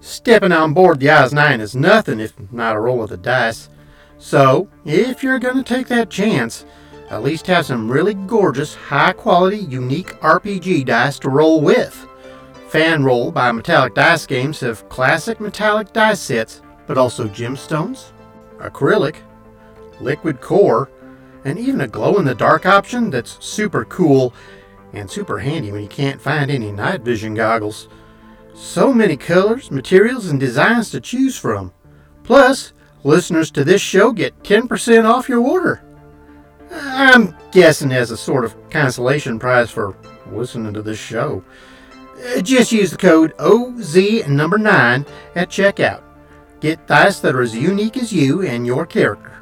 Stepping on board the Oz 9 is nothing if not a roll of the dice. So, if you're going to take that chance, at least have some really gorgeous, high quality, unique RPG dice to roll with. Fan Roll by Metallic Dice Games have classic metallic dice sets, but also gemstones, acrylic, liquid core, and even a glow in the dark option that's super cool and super handy when you can't find any night vision goggles. So many colors, materials, and designs to choose from. Plus, listeners to this show get 10% off your order. I'm guessing as a sort of consolation prize for listening to this show. Uh, Just use the code OZ number 9 at checkout. Get dice that are as unique as you and your character.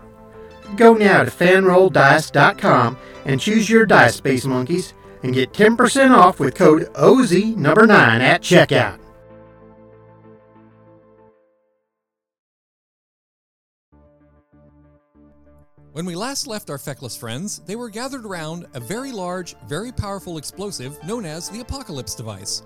Go now to fanrolldice.com and choose your dice, Space Monkeys, and get 10% off with code OZ number 9 at checkout. When we last left our feckless friends, they were gathered around a very large, very powerful explosive known as the Apocalypse device.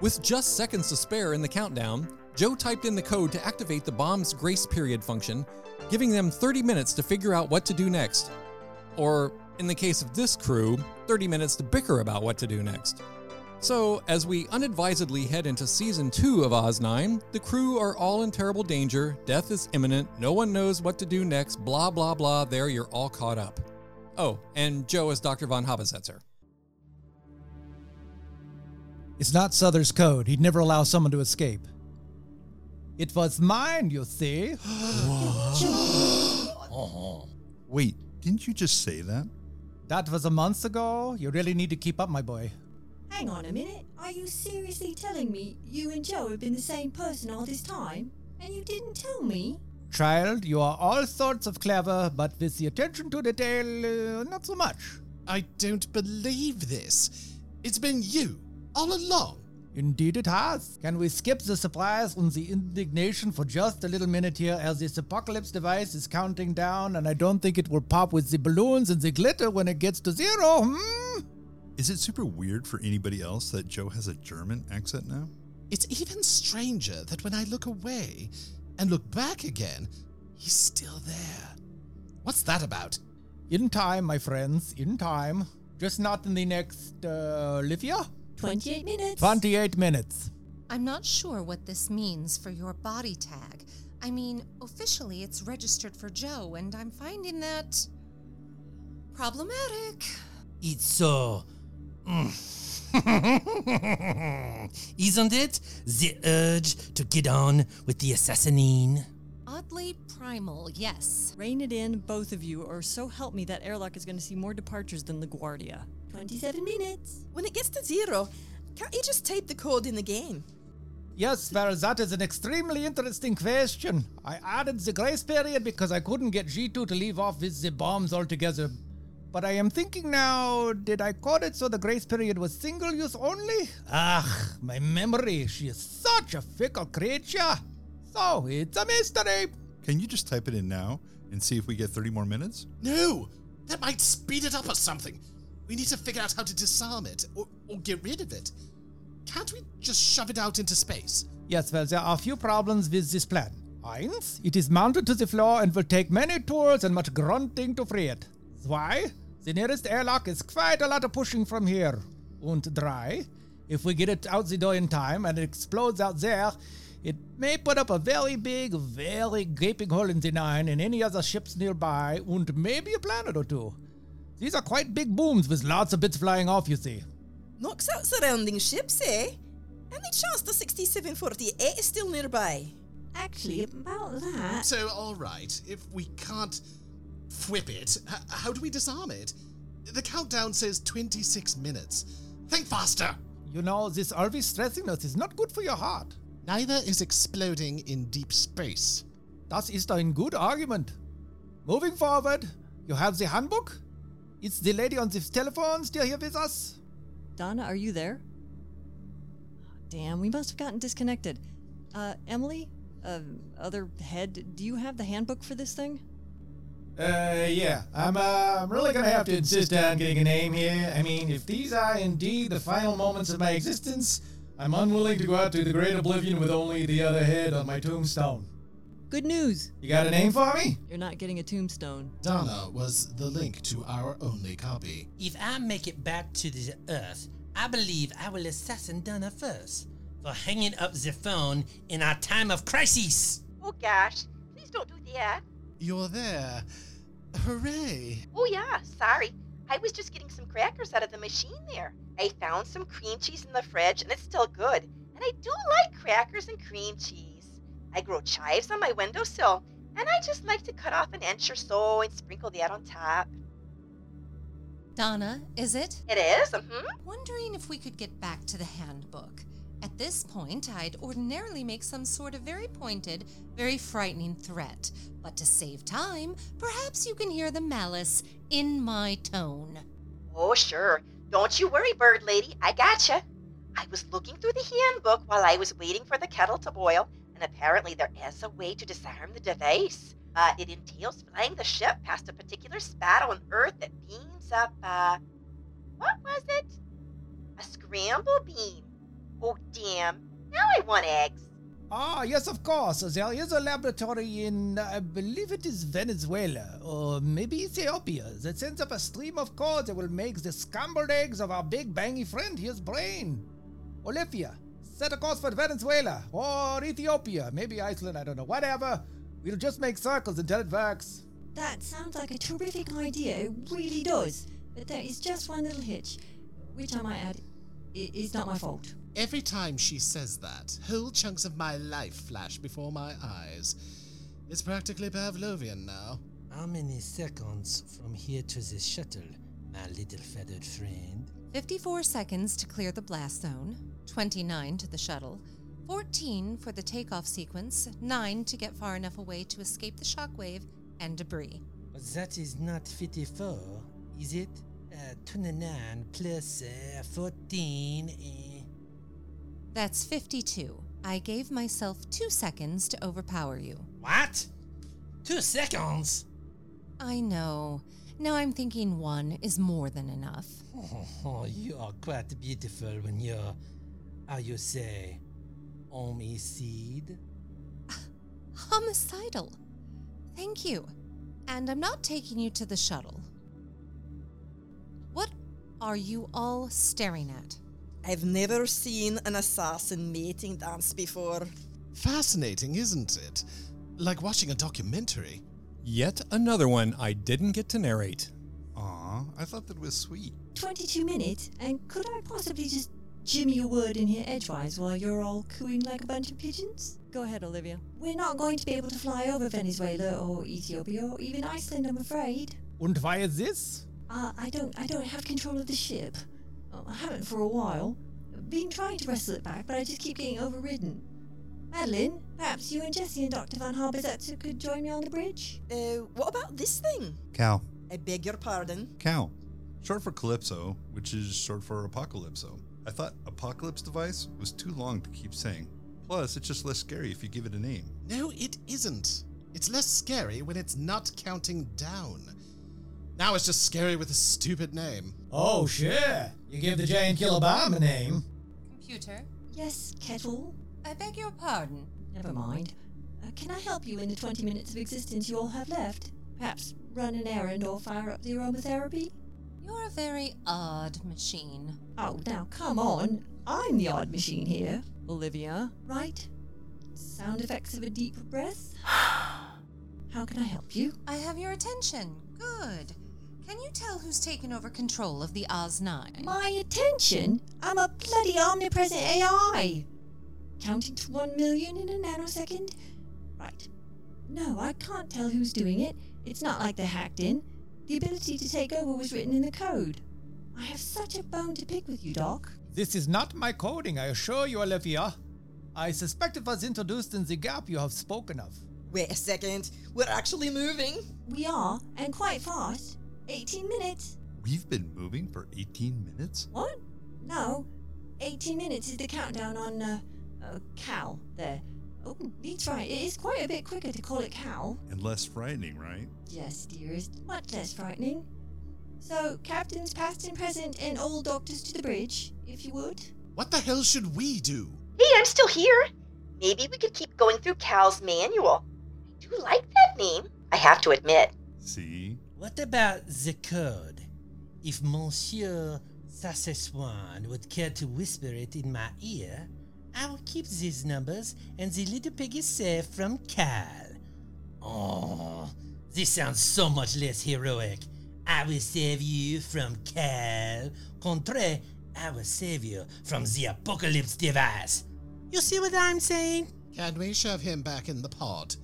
With just seconds to spare in the countdown, Joe typed in the code to activate the bomb's grace period function, giving them 30 minutes to figure out what to do next. Or, in the case of this crew, 30 minutes to bicker about what to do next. So, as we unadvisedly head into season 2 of Oz 9, the crew are all in terrible danger, death is imminent, no one knows what to do next, blah blah blah, there you're all caught up. Oh, and Joe is Dr. Von Habesetzer. It's not Souther's code. He'd never allow someone to escape. It was mine, you see. Uh-huh. Wait, didn't you just say that? That was a month ago. You really need to keep up, my boy. Hang on a minute. Are you seriously telling me you and Joe have been the same person all this time? And you didn't tell me? Child, you are all sorts of clever, but with the attention to detail, uh, not so much. I don't believe this. It's been you all along. Indeed, it has. Can we skip the surprise and the indignation for just a little minute here as this apocalypse device is counting down and I don't think it will pop with the balloons and the glitter when it gets to zero? Hmm? Is it super weird for anybody else that Joe has a German accent now? It's even stranger that when I look away and look back again, he's still there. What's that about? In time, my friends, in time. Just not in the next, uh, Livia? 28 minutes. 28 minutes. I'm not sure what this means for your body tag. I mean, officially it's registered for Joe, and I'm finding that problematic. It's so. Mm. Isn't it? The urge to get on with the assassinine. Oddly primal, yes. Rein it in, both of you, or so help me that airlock is going to see more departures than LaGuardia. 27 minutes. When it gets to zero, can't you just type the code in the game? Yes, well, that is an extremely interesting question. I added the grace period because I couldn't get G2 to leave off with the bombs altogether. But I am thinking now, did I code it so the grace period was single use only? Ah, my memory, she is such a fickle creature. So, it's a mystery. Can you just type it in now and see if we get 30 more minutes? No! That might speed it up or something. We need to figure out how to disarm it or, or get rid of it. Can't we just shove it out into space? Yes, well, there are a few problems with this plan. Eins, it is mounted to the floor and will take many tools and much grunting to free it. Zwei, the nearest airlock is quite a lot of pushing from here. Und drei, if we get it out the door in time and it explodes out there, it may put up a very big, very gaping hole in the nine and any other ships nearby, and maybe a planet or two. These are quite big booms with lots of bits flying off, you see. Knocks out surrounding ships, eh? Any chance the 6748 is still nearby? Actually, about that. So, alright, if we can't whip it, h- how do we disarm it? The countdown says 26 minutes. Think faster! You know, this always stressing us is not good for your heart. Neither is exploding in deep space. Das ist ein good argument. Moving forward, you have the handbook? Is the lady on the telephone still here with us? Donna, are you there? Damn, we must have gotten disconnected. Uh, Emily? Uh, other head, do you have the handbook for this thing? Uh, yeah. I'm, uh, I'm really gonna have to insist on getting a name here. I mean, if these are indeed the final moments of my existence, I'm unwilling to go out to the great oblivion with only the other head on my tombstone. Good news! You got a name for me? You're not getting a tombstone. Donna was the link to our only copy. If I make it back to the Earth, I believe I will assassin Donna first for hanging up the phone in our time of crisis. Oh gosh, please don't do that. You're there. Hooray! Oh yeah, sorry. I was just getting some crackers out of the machine there. I found some cream cheese in the fridge and it's still good. And I do like crackers and cream cheese. I grow chives on my windowsill and I just like to cut off an inch or so and sprinkle that on top. Donna, is it? It is? Mm-hmm. Wondering if we could get back to the handbook. At this point, I'd ordinarily make some sort of very pointed, very frightening threat. But to save time, perhaps you can hear the malice in my tone. Oh, sure. Don't you worry, bird lady. I gotcha. I was looking through the handbook while I was waiting for the kettle to boil, and apparently there is a way to disarm the device. Uh, it entails flying the ship past a particular spot on Earth that beams up, uh, what was it? A scramble beam. Oh, damn. Now I want eggs. Ah, yes, of course. There is a laboratory in, I believe it is Venezuela, or maybe Ethiopia, that sends up a stream of code that will make the scrambled eggs of our big bangy friend his brain. Olivia, set a course for Venezuela, or Ethiopia, maybe Iceland, I don't know, whatever. We'll just make circles until it works. That sounds like a terrific idea. It really does. But there is just one little hitch, which I might add, i- is not my fault. Every time she says that, whole chunks of my life flash before my eyes. It's practically Pavlovian now. How many seconds from here to the shuttle, my little feathered friend? 54 seconds to clear the blast zone, 29 to the shuttle, 14 for the takeoff sequence, 9 to get far enough away to escape the shockwave and debris. But that is not 54, is it? Uh, 29 plus uh, 14. Uh... That's 52. I gave myself two seconds to overpower you. What? Two seconds? I know. Now I'm thinking one is more than enough. Oh, you are quite beautiful when you're, how you say, homicide. Homicidal. Thank you. And I'm not taking you to the shuttle. What are you all staring at? I've never seen an assassin mating dance before. Fascinating, isn't it? Like watching a documentary. Yet another one I didn't get to narrate. Aw, I thought that was sweet. 22 minutes, and could I possibly just jimmy a word in here edgewise while you're all cooing like a bunch of pigeons? Go ahead, Olivia. We're not going to be able to fly over Venezuela or Ethiopia or even Iceland, I'm afraid. Und why is this? Uh, I don't I don't have control of the ship. Oh, I haven't for a while. Been trying to wrestle it back, but I just keep getting overridden. Madeline, perhaps you and Jessie and Dr. Van Harbezetzer could join me on the bridge? Uh, what about this thing? Cal. I beg your pardon. Cal. Short for Calypso, which is short for Apocalypso. I thought Apocalypse Device was too long to keep saying. Plus, it's just less scary if you give it a name. No, it isn't. It's less scary when it's not counting down. Now it's just scary with a stupid name. Oh, sure. You give the giant killer bomb a name. Computer, Yes, Kettle? I beg your pardon. Never mind. Uh, can I help you in the 20 minutes of existence you all have left? Perhaps run an errand or fire up the aromatherapy? You're a very odd machine. Oh, now come on. I'm the odd machine here, Olivia? right? Sound effects of a deep breath? How can I help you? I have your attention. Good. Can you tell who's taken over control of the Oz 9? My attention? I'm a bloody omnipresent AI! Counting to one million in a nanosecond? Right. No, I can't tell who's doing it. It's not like they're hacked in. The ability to take over was written in the code. I have such a bone to pick with you, Doc. This is not my coding, I assure you, Olivia. I suspect it was introduced in the gap you have spoken of. Wait a second. We're actually moving. We are, and quite fast. 18 minutes. We've been moving for 18 minutes? What? No. 18 minutes is the countdown on, uh, uh Cal there. Oh, that's right. It is quite a bit quicker to call it Cal. And less frightening, right? Yes, dearest. Much less frightening. So, captains past and present and all doctors to the bridge, if you would. What the hell should we do? Hey, I'm still here. Maybe we could keep going through Cal's manual. I do like that name, I have to admit. See? What about the code? If Monsieur Sasseswan would care to whisper it in my ear, I will keep these numbers and the little piggy safe from Cal. Oh, this sounds so much less heroic. I will save you from Cal. Contre, I will save you from the apocalypse device. You see what I'm saying? Can we shove him back in the pod?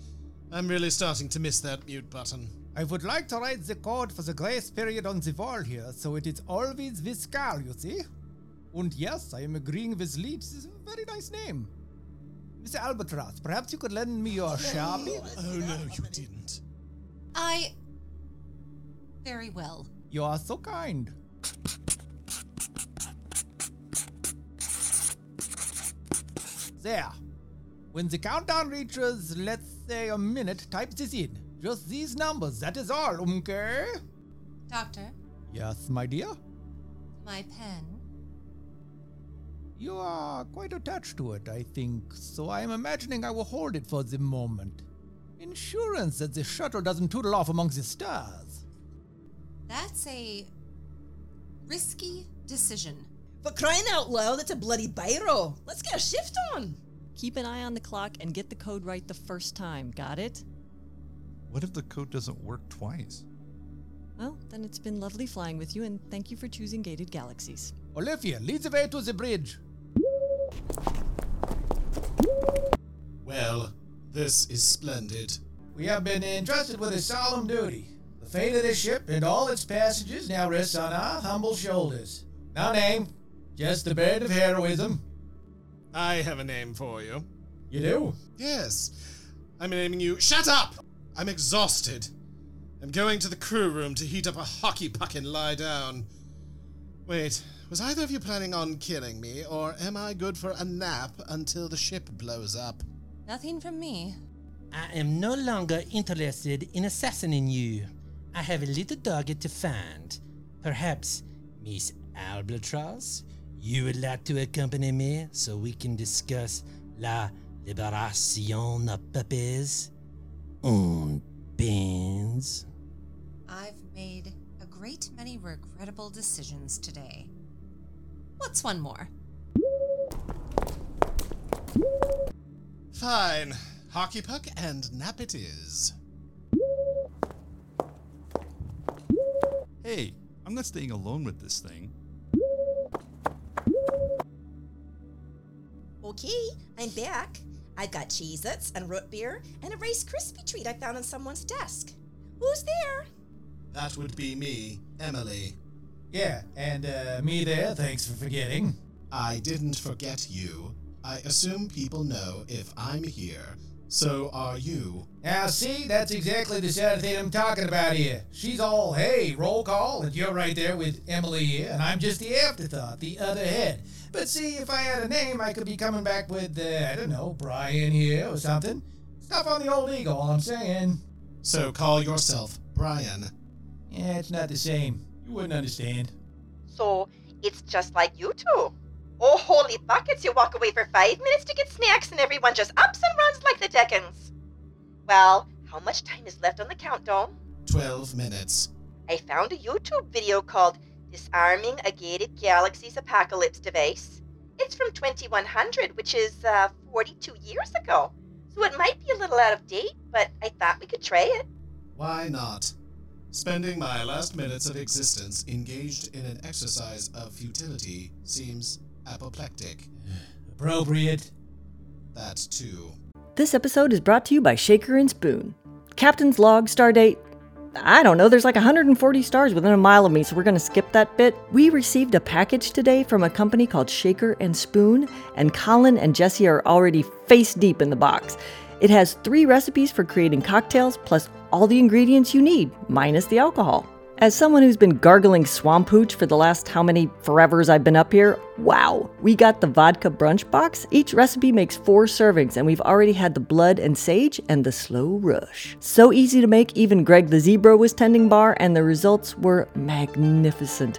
I'm really starting to miss that mute button. I would like to write the code for the grace period on the wall here, so it is always with Cal, you see? And yes, I am agreeing with Leet. This is a very nice name. Mr. Albatross, perhaps you could lend me your Sharpie? Oh no, you didn't. I. Very well. You are so kind. There. When the countdown reaches, let's say a minute, type this in. Just these numbers, that is all, okay? Doctor, Yes, my dear? my pen. You are quite attached to it, I think, so I am imagining I will hold it for the moment. Insurance that the shuttle doesn't tootle off among the stars. That's a risky decision. For crying out loud, it's a bloody biro. Let's get a shift on. Keep an eye on the clock and get the code right the first time. Got it? What if the code doesn't work twice? Well, then it's been lovely flying with you, and thank you for choosing Gated Galaxies. Olivia, lead the way to the bridge. Well, this is splendid. We have been entrusted with a solemn duty. The fate of this ship and all its passengers now rests on our humble shoulders. No name, just the bird of heroism. I have a name for you. You do? Yes. I'm naming you. Shut up! I'm exhausted. I'm going to the crew room to heat up a hockey puck and lie down. Wait, was either of you planning on killing me, or am I good for a nap until the ship blows up? Nothing from me. I am no longer interested in assassinating you. I have a little target to find. Perhaps, Miss Albatross, you would like to accompany me so we can discuss la libération of puppies and pins. I've made a great many regrettable decisions today. What's one more? Fine. Hockey puck and nap it is. Hey, I'm not staying alone with this thing. Okay, I'm back. I've got Cheez Its and root beer and a Rice Krispie treat I found on someone's desk. Who's there? That would be me, Emily. Yeah, and uh, me there, thanks for forgetting. I didn't forget you. I assume people know if I'm here. So are you. Now, see, that's exactly the sort of thing I'm talking about here. She's all, hey, roll call, and you're right there with Emily here, and I'm just the afterthought, the other head. But see, if I had a name, I could be coming back with, uh, I don't know, Brian here or something. Stuff on the old ego, all I'm saying. So call yourself Brian. Yeah, it's not the same. You wouldn't understand. So it's just like you two. Oh, holy buckets, you walk away for five minutes to get snacks and everyone just ups and runs like the Dickens. Well, how much time is left on the countdown? 12 minutes. I found a YouTube video called Disarming a Gated Galaxy's Apocalypse Device. It's from 2100, which is uh, 42 years ago. So it might be a little out of date, but I thought we could try it. Why not? Spending my last minutes of existence engaged in an exercise of futility seems apoplectic. Appropriate. That too. This episode is brought to you by Shaker and Spoon. Captain's log, stardate. I don't know, there's like 140 stars within a mile of me, so we're gonna skip that bit. We received a package today from a company called Shaker and Spoon, and Colin and Jessie are already face deep in the box. It has three recipes for creating cocktails, plus all the ingredients you need, minus the alcohol. As someone who's been gargling swamp hooch for the last how many forevers I've been up here, wow, we got the vodka brunch box. Each recipe makes four servings, and we've already had the blood and sage and the slow rush. So easy to make, even Greg the Zebra was tending bar, and the results were magnificent.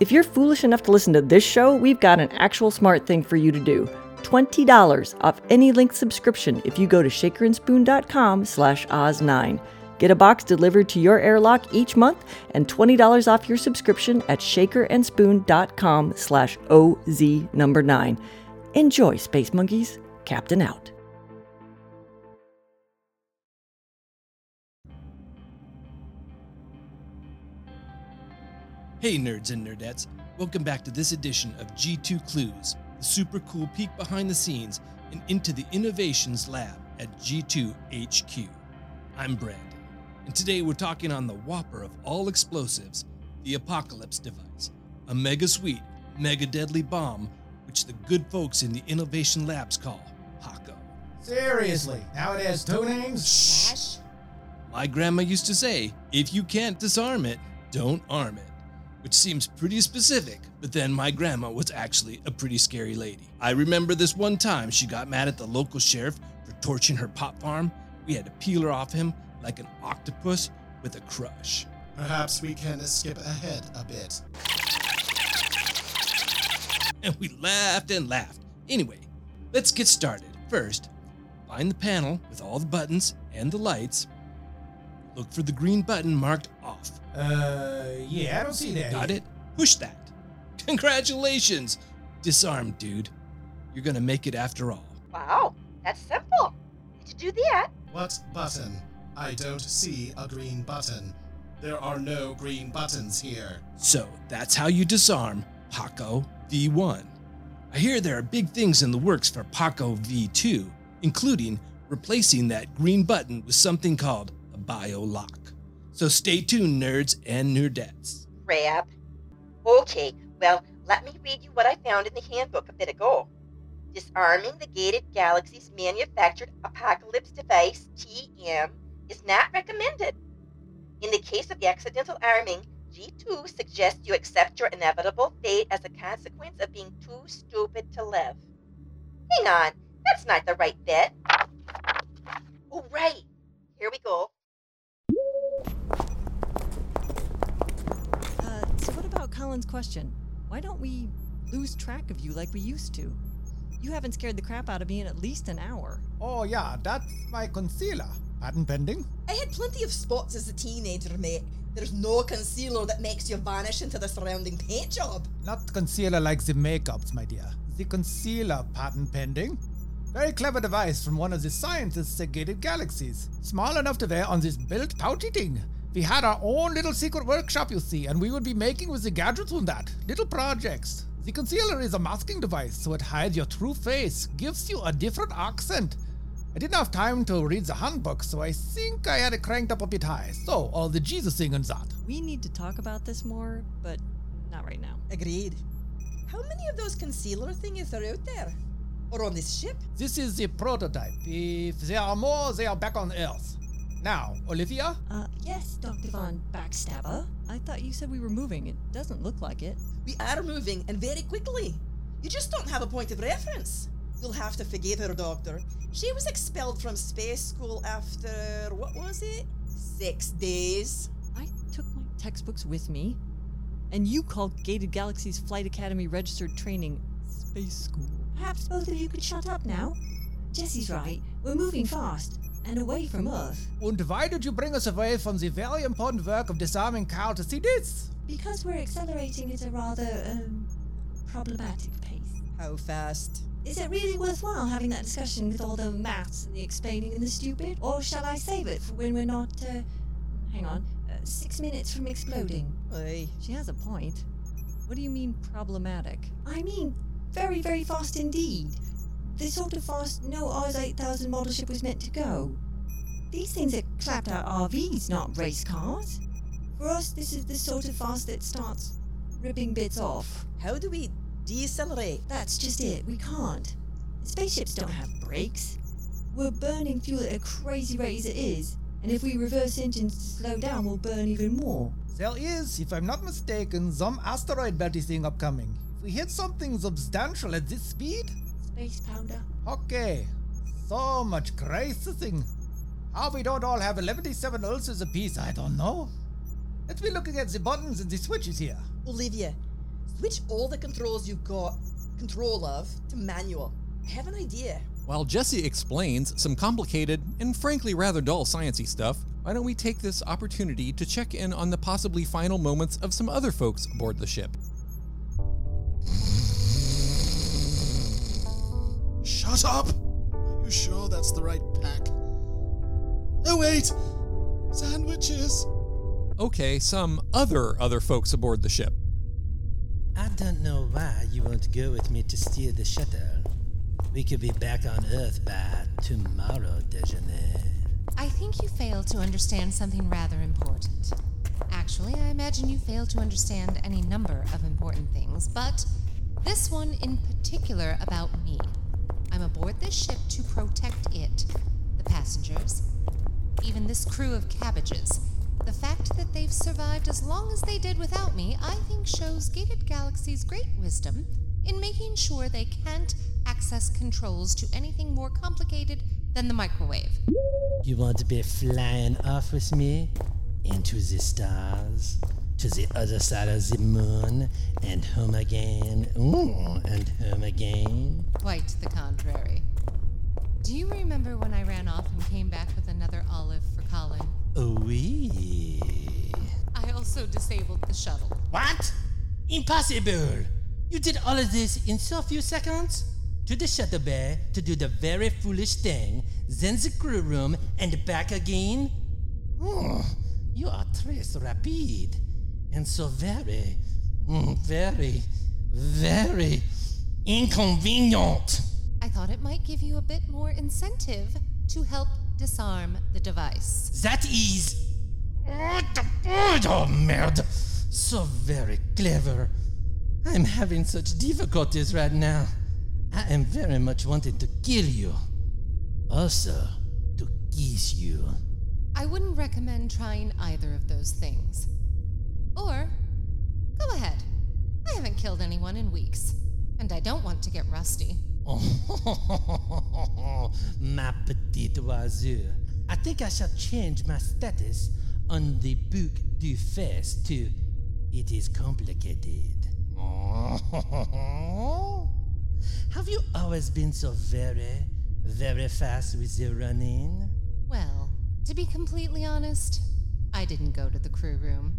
If you're foolish enough to listen to this show, we've got an actual smart thing for you to do. $20 off any link subscription if you go to shakerandspoon.com slash oz9. Get a box delivered to your airlock each month and $20 off your subscription at shakerandspoon.com slash OZ number 9. Enjoy, Space Monkeys. Captain out. Hey, nerds and nerdettes. Welcome back to this edition of G2 Clues, the super cool peek behind the scenes and into the innovations lab at G2 HQ. I'm Brandon, and today we're talking on the whopper of all explosives, the Apocalypse device, a mega sweet, mega deadly bomb which the good folks in the innovation labs call Paco. Seriously, now it has two names? Ash? My grandma used to say, if you can't disarm it, don't arm it. Which seems pretty specific, but then my grandma was actually a pretty scary lady. I remember this one time she got mad at the local sheriff for torching her pot farm. We had to peel her off him like an octopus with a crush. Perhaps we can skip ahead a bit. And we laughed and laughed. Anyway, let's get started. First, find the panel with all the buttons and the lights. Look for the green button marked off. Uh, yeah, I don't see that. Got it? Push that. Congratulations! Disarmed, dude. You're gonna make it after all. Wow, that's simple. Did you do that? What button? I don't see a green button. There are no green buttons here. So, that's how you disarm Paco V1. I hear there are big things in the works for Paco V2, including replacing that green button with something called a bio lock. So stay tuned, nerds and nerdettes. Crap. Okay, well, let me read you what I found in the handbook a bit ago. Disarming the Gated Galaxy's manufactured apocalypse device, TM, is not recommended. In the case of the accidental arming, G2 suggests you accept your inevitable fate as a consequence of being too stupid to live. Hang on, that's not the right bit. Oh, right. Here we go. Uh, so, what about Colin's question? Why don't we lose track of you like we used to? You haven't scared the crap out of me in at least an hour. Oh, yeah, that's my concealer. Patent pending? I had plenty of spots as a teenager, mate. There's no concealer that makes you vanish into the surrounding paint job. Not concealer like the makeups, my dear. The concealer patent pending. Very clever device from one of the scientists at Gated Galaxies. Small enough to wear on this belt pouchy thing. We had our own little secret workshop, you see, and we would be making with the gadgets on that. Little projects. The concealer is a masking device, so it hides your true face, gives you a different accent. I didn't have time to read the handbook, so I think I had it cranked up a bit high. So, all the Jesus thing and that. We need to talk about this more, but not right now. Agreed. How many of those concealer things are out there? Or on this ship? This is the prototype. If there are more, they are back on Earth. Now, Olivia? Uh, yes, Dr. Von Backstabber. I thought you said we were moving. It doesn't look like it. We are moving, and very quickly. You just don't have a point of reference. You'll have to forgive her, Doctor. She was expelled from space school after, what was it? Six days. I took my textbooks with me, and you called Gated Galaxy's Flight Academy registered training space school. Perhaps both of you could shut up now. Jessie's right. We're moving fast and away from Earth. And why did you bring us away from the very important work of disarming Cal to see this? Because we're accelerating at a rather, um, problematic pace. How fast? Is it really worthwhile having that discussion with all the maths and the explaining and the stupid? Or shall I save it for when we're not, uh, hang on, uh, six minutes from exploding? Aye. She has a point. What do you mean problematic? I mean, very, very fast indeed. The sort of fast no Oz 8000 model ship was meant to go. These things are clapped out RVs, not race cars. For us, this is the sort of fast that starts ripping bits off. How do we decelerate? That's just it, we can't. Spaceships don't have brakes. we're burning fuel at a crazy rate as it is, and if we reverse engines to slow down, we'll burn even more. There is, if I'm not mistaken, some asteroid belt thing upcoming. If we hit something substantial at this speed, Space pounder. okay. So much crisis-ing. How we don't all have 117 ulcers apiece, I don't know. Let's be looking at the buttons and the switches here. Olivia, switch all the controls you've got control of to manual. I have an idea. While Jessie explains some complicated and frankly rather dull sciencey stuff, why don't we take this opportunity to check in on the possibly final moments of some other folks aboard the ship? Shut up! Are you sure that's the right pack? No, wait! Sandwiches! Okay, some other other folks aboard the ship. I don't know why you won't go with me to steer the shuttle. We could be back on Earth by tomorrow, Dejeuner. I think you fail to understand something rather important. Actually, I imagine you fail to understand any number of important things, but this one in particular about me. I'm aboard this ship to protect it, the passengers, even this crew of cabbages. The fact that they've survived as long as they did without me, I think shows Gated Galaxy's great wisdom in making sure they can't access controls to anything more complicated than the microwave. You want to be flying off with me? Into the stars? To the other side of the moon? And home again? Ooh, and home again? Quite the contrary. Do you remember when I ran off and came back with another olive for Colin? Oui. I also disabled the shuttle. What? Impossible! You did all of this in so few seconds? To the shuttle bay to do the very foolish thing, then the crew room and back again? Oh, you are très rapide. And so very, mm, very, very inconvenient. I thought it might give you a bit more incentive to help disarm the device. That is. Oh, the- oh, merde! So very clever. I'm having such difficulties right now. I am very much wanting to kill you. Also, to kiss you. I wouldn't recommend trying either of those things. Or, go ahead. I haven't killed anyone in weeks, and I don't want to get rusty. Oh, ma petite oiseau. I think I shall change my status on the book du face to It is complicated. Have you always been so very, very fast with your running? Well, to be completely honest, I didn't go to the crew room.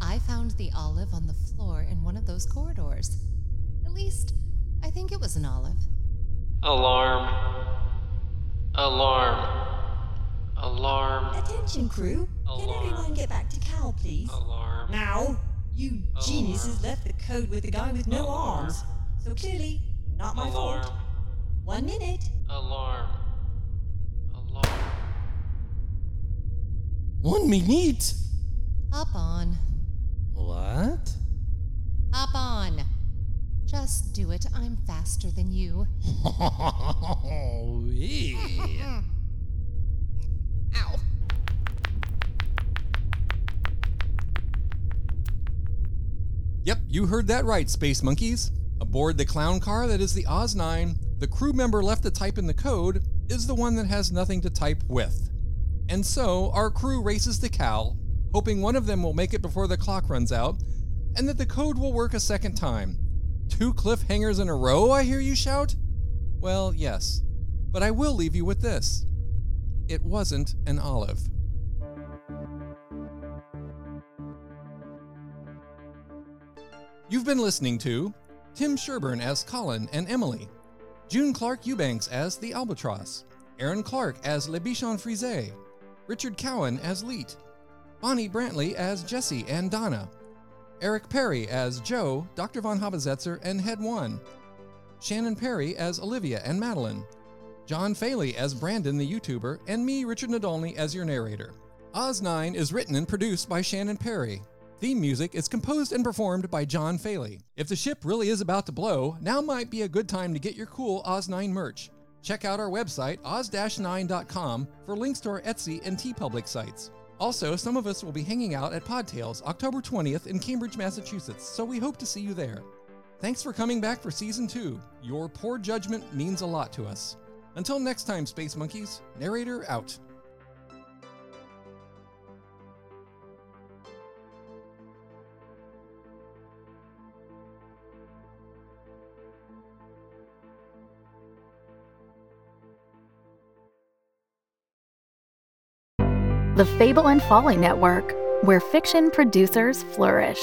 I found the olive on the floor in one of those corridors. At least, I think it was an olive. Alarm. Alarm. Alarm. Attention, crew. Can everyone get back to Cal, please? Alarm. Now! You geniuses left the code with the guy with no arms. So clearly, not my Alarm. fault. One minute. Alarm. Alarm. One minute? Hop on. What? Hop on. Just do it. I'm faster than you. oui. Ow. Yep, you heard that right, Space Monkeys. Aboard the clown car that is the Oz 9, the crew member left to type in the code is the one that has nothing to type with. And so, our crew races to Cal, hoping one of them will make it before the clock runs out, and that the code will work a second time. Two cliffhangers in a row, I hear you shout? Well, yes. But I will leave you with this it wasn't an olive. You've been listening to Tim Sherburn as Colin and Emily, June Clark Eubanks as the Albatross, Aaron Clark as Le Bichon Frise, Richard Cowen as Leet, Bonnie Brantley as Jessie and Donna, Eric Perry as Joe, Dr. Von Habesetzer, and Head One, Shannon Perry as Olivia and Madeline, John Faley as Brandon the YouTuber, and me, Richard Nadolny, as your narrator. Oz 9 is written and produced by Shannon Perry. Theme music is composed and performed by John Faley. If the ship really is about to blow, now might be a good time to get your cool Oz 9 merch. Check out our website, oz-9.com, for links to our Etsy and TeePublic sites. Also, some of us will be hanging out at PodTales October 20th in Cambridge, Massachusetts, so we hope to see you there. Thanks for coming back for season two. Your poor judgment means a lot to us. Until next time, Space Monkeys, narrator out. The Fable and Folly Network, where fiction producers flourish.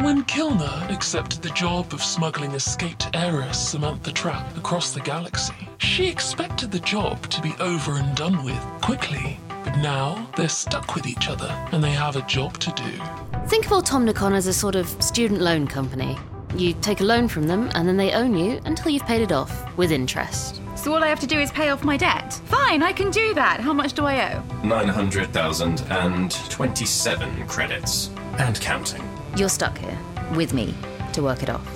When Kilner accepted the job of smuggling escaped heiress Samantha Trapp across the galaxy, she expected the job to be over and done with quickly. But now they're stuck with each other and they have a job to do. Think of Automicon as a sort of student loan company. You take a loan from them and then they own you until you've paid it off with interest. So all I have to do is pay off my debt? Fine, I can do that. How much do I owe? 900,027 credits. And counting. You're stuck here with me to work it off.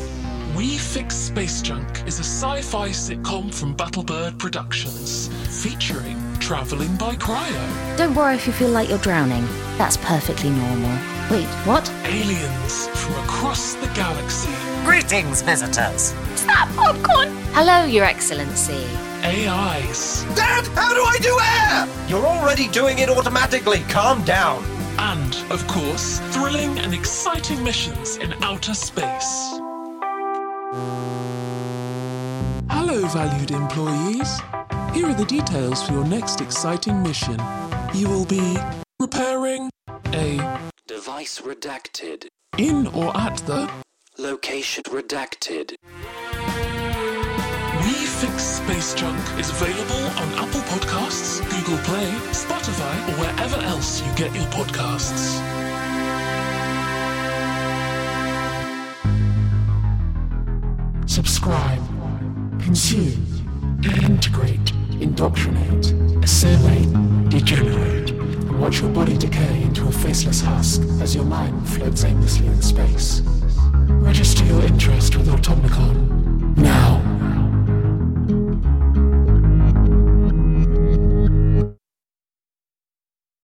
We Fix Space Junk is a sci fi sitcom from Battlebird Productions, featuring Traveling by Cryo, Don't worry if you feel like you're drowning. That's perfectly normal. Wait, what? aliens from across the galaxy, Greetings, visitors. Stop, popcorn! Hello, Your Excellency. AIs, Dad, how do I do air? You're already doing it automatically. Calm down. and, of course, thrilling and exciting missions in outer space. Hello, valued employees. Here are the details for your next exciting mission. You will be repairing a Device redacted. in or at the Location redacted. We Fix Space Junk is available on Apple Podcasts, Google Play, Spotify, or wherever else you get your podcasts. Subscribe, consume, integrate, indoctrinate, assimilate, degenerate, Watch your body decay into a faceless husk as your mind floats aimlessly in space. Register your interest with Automicon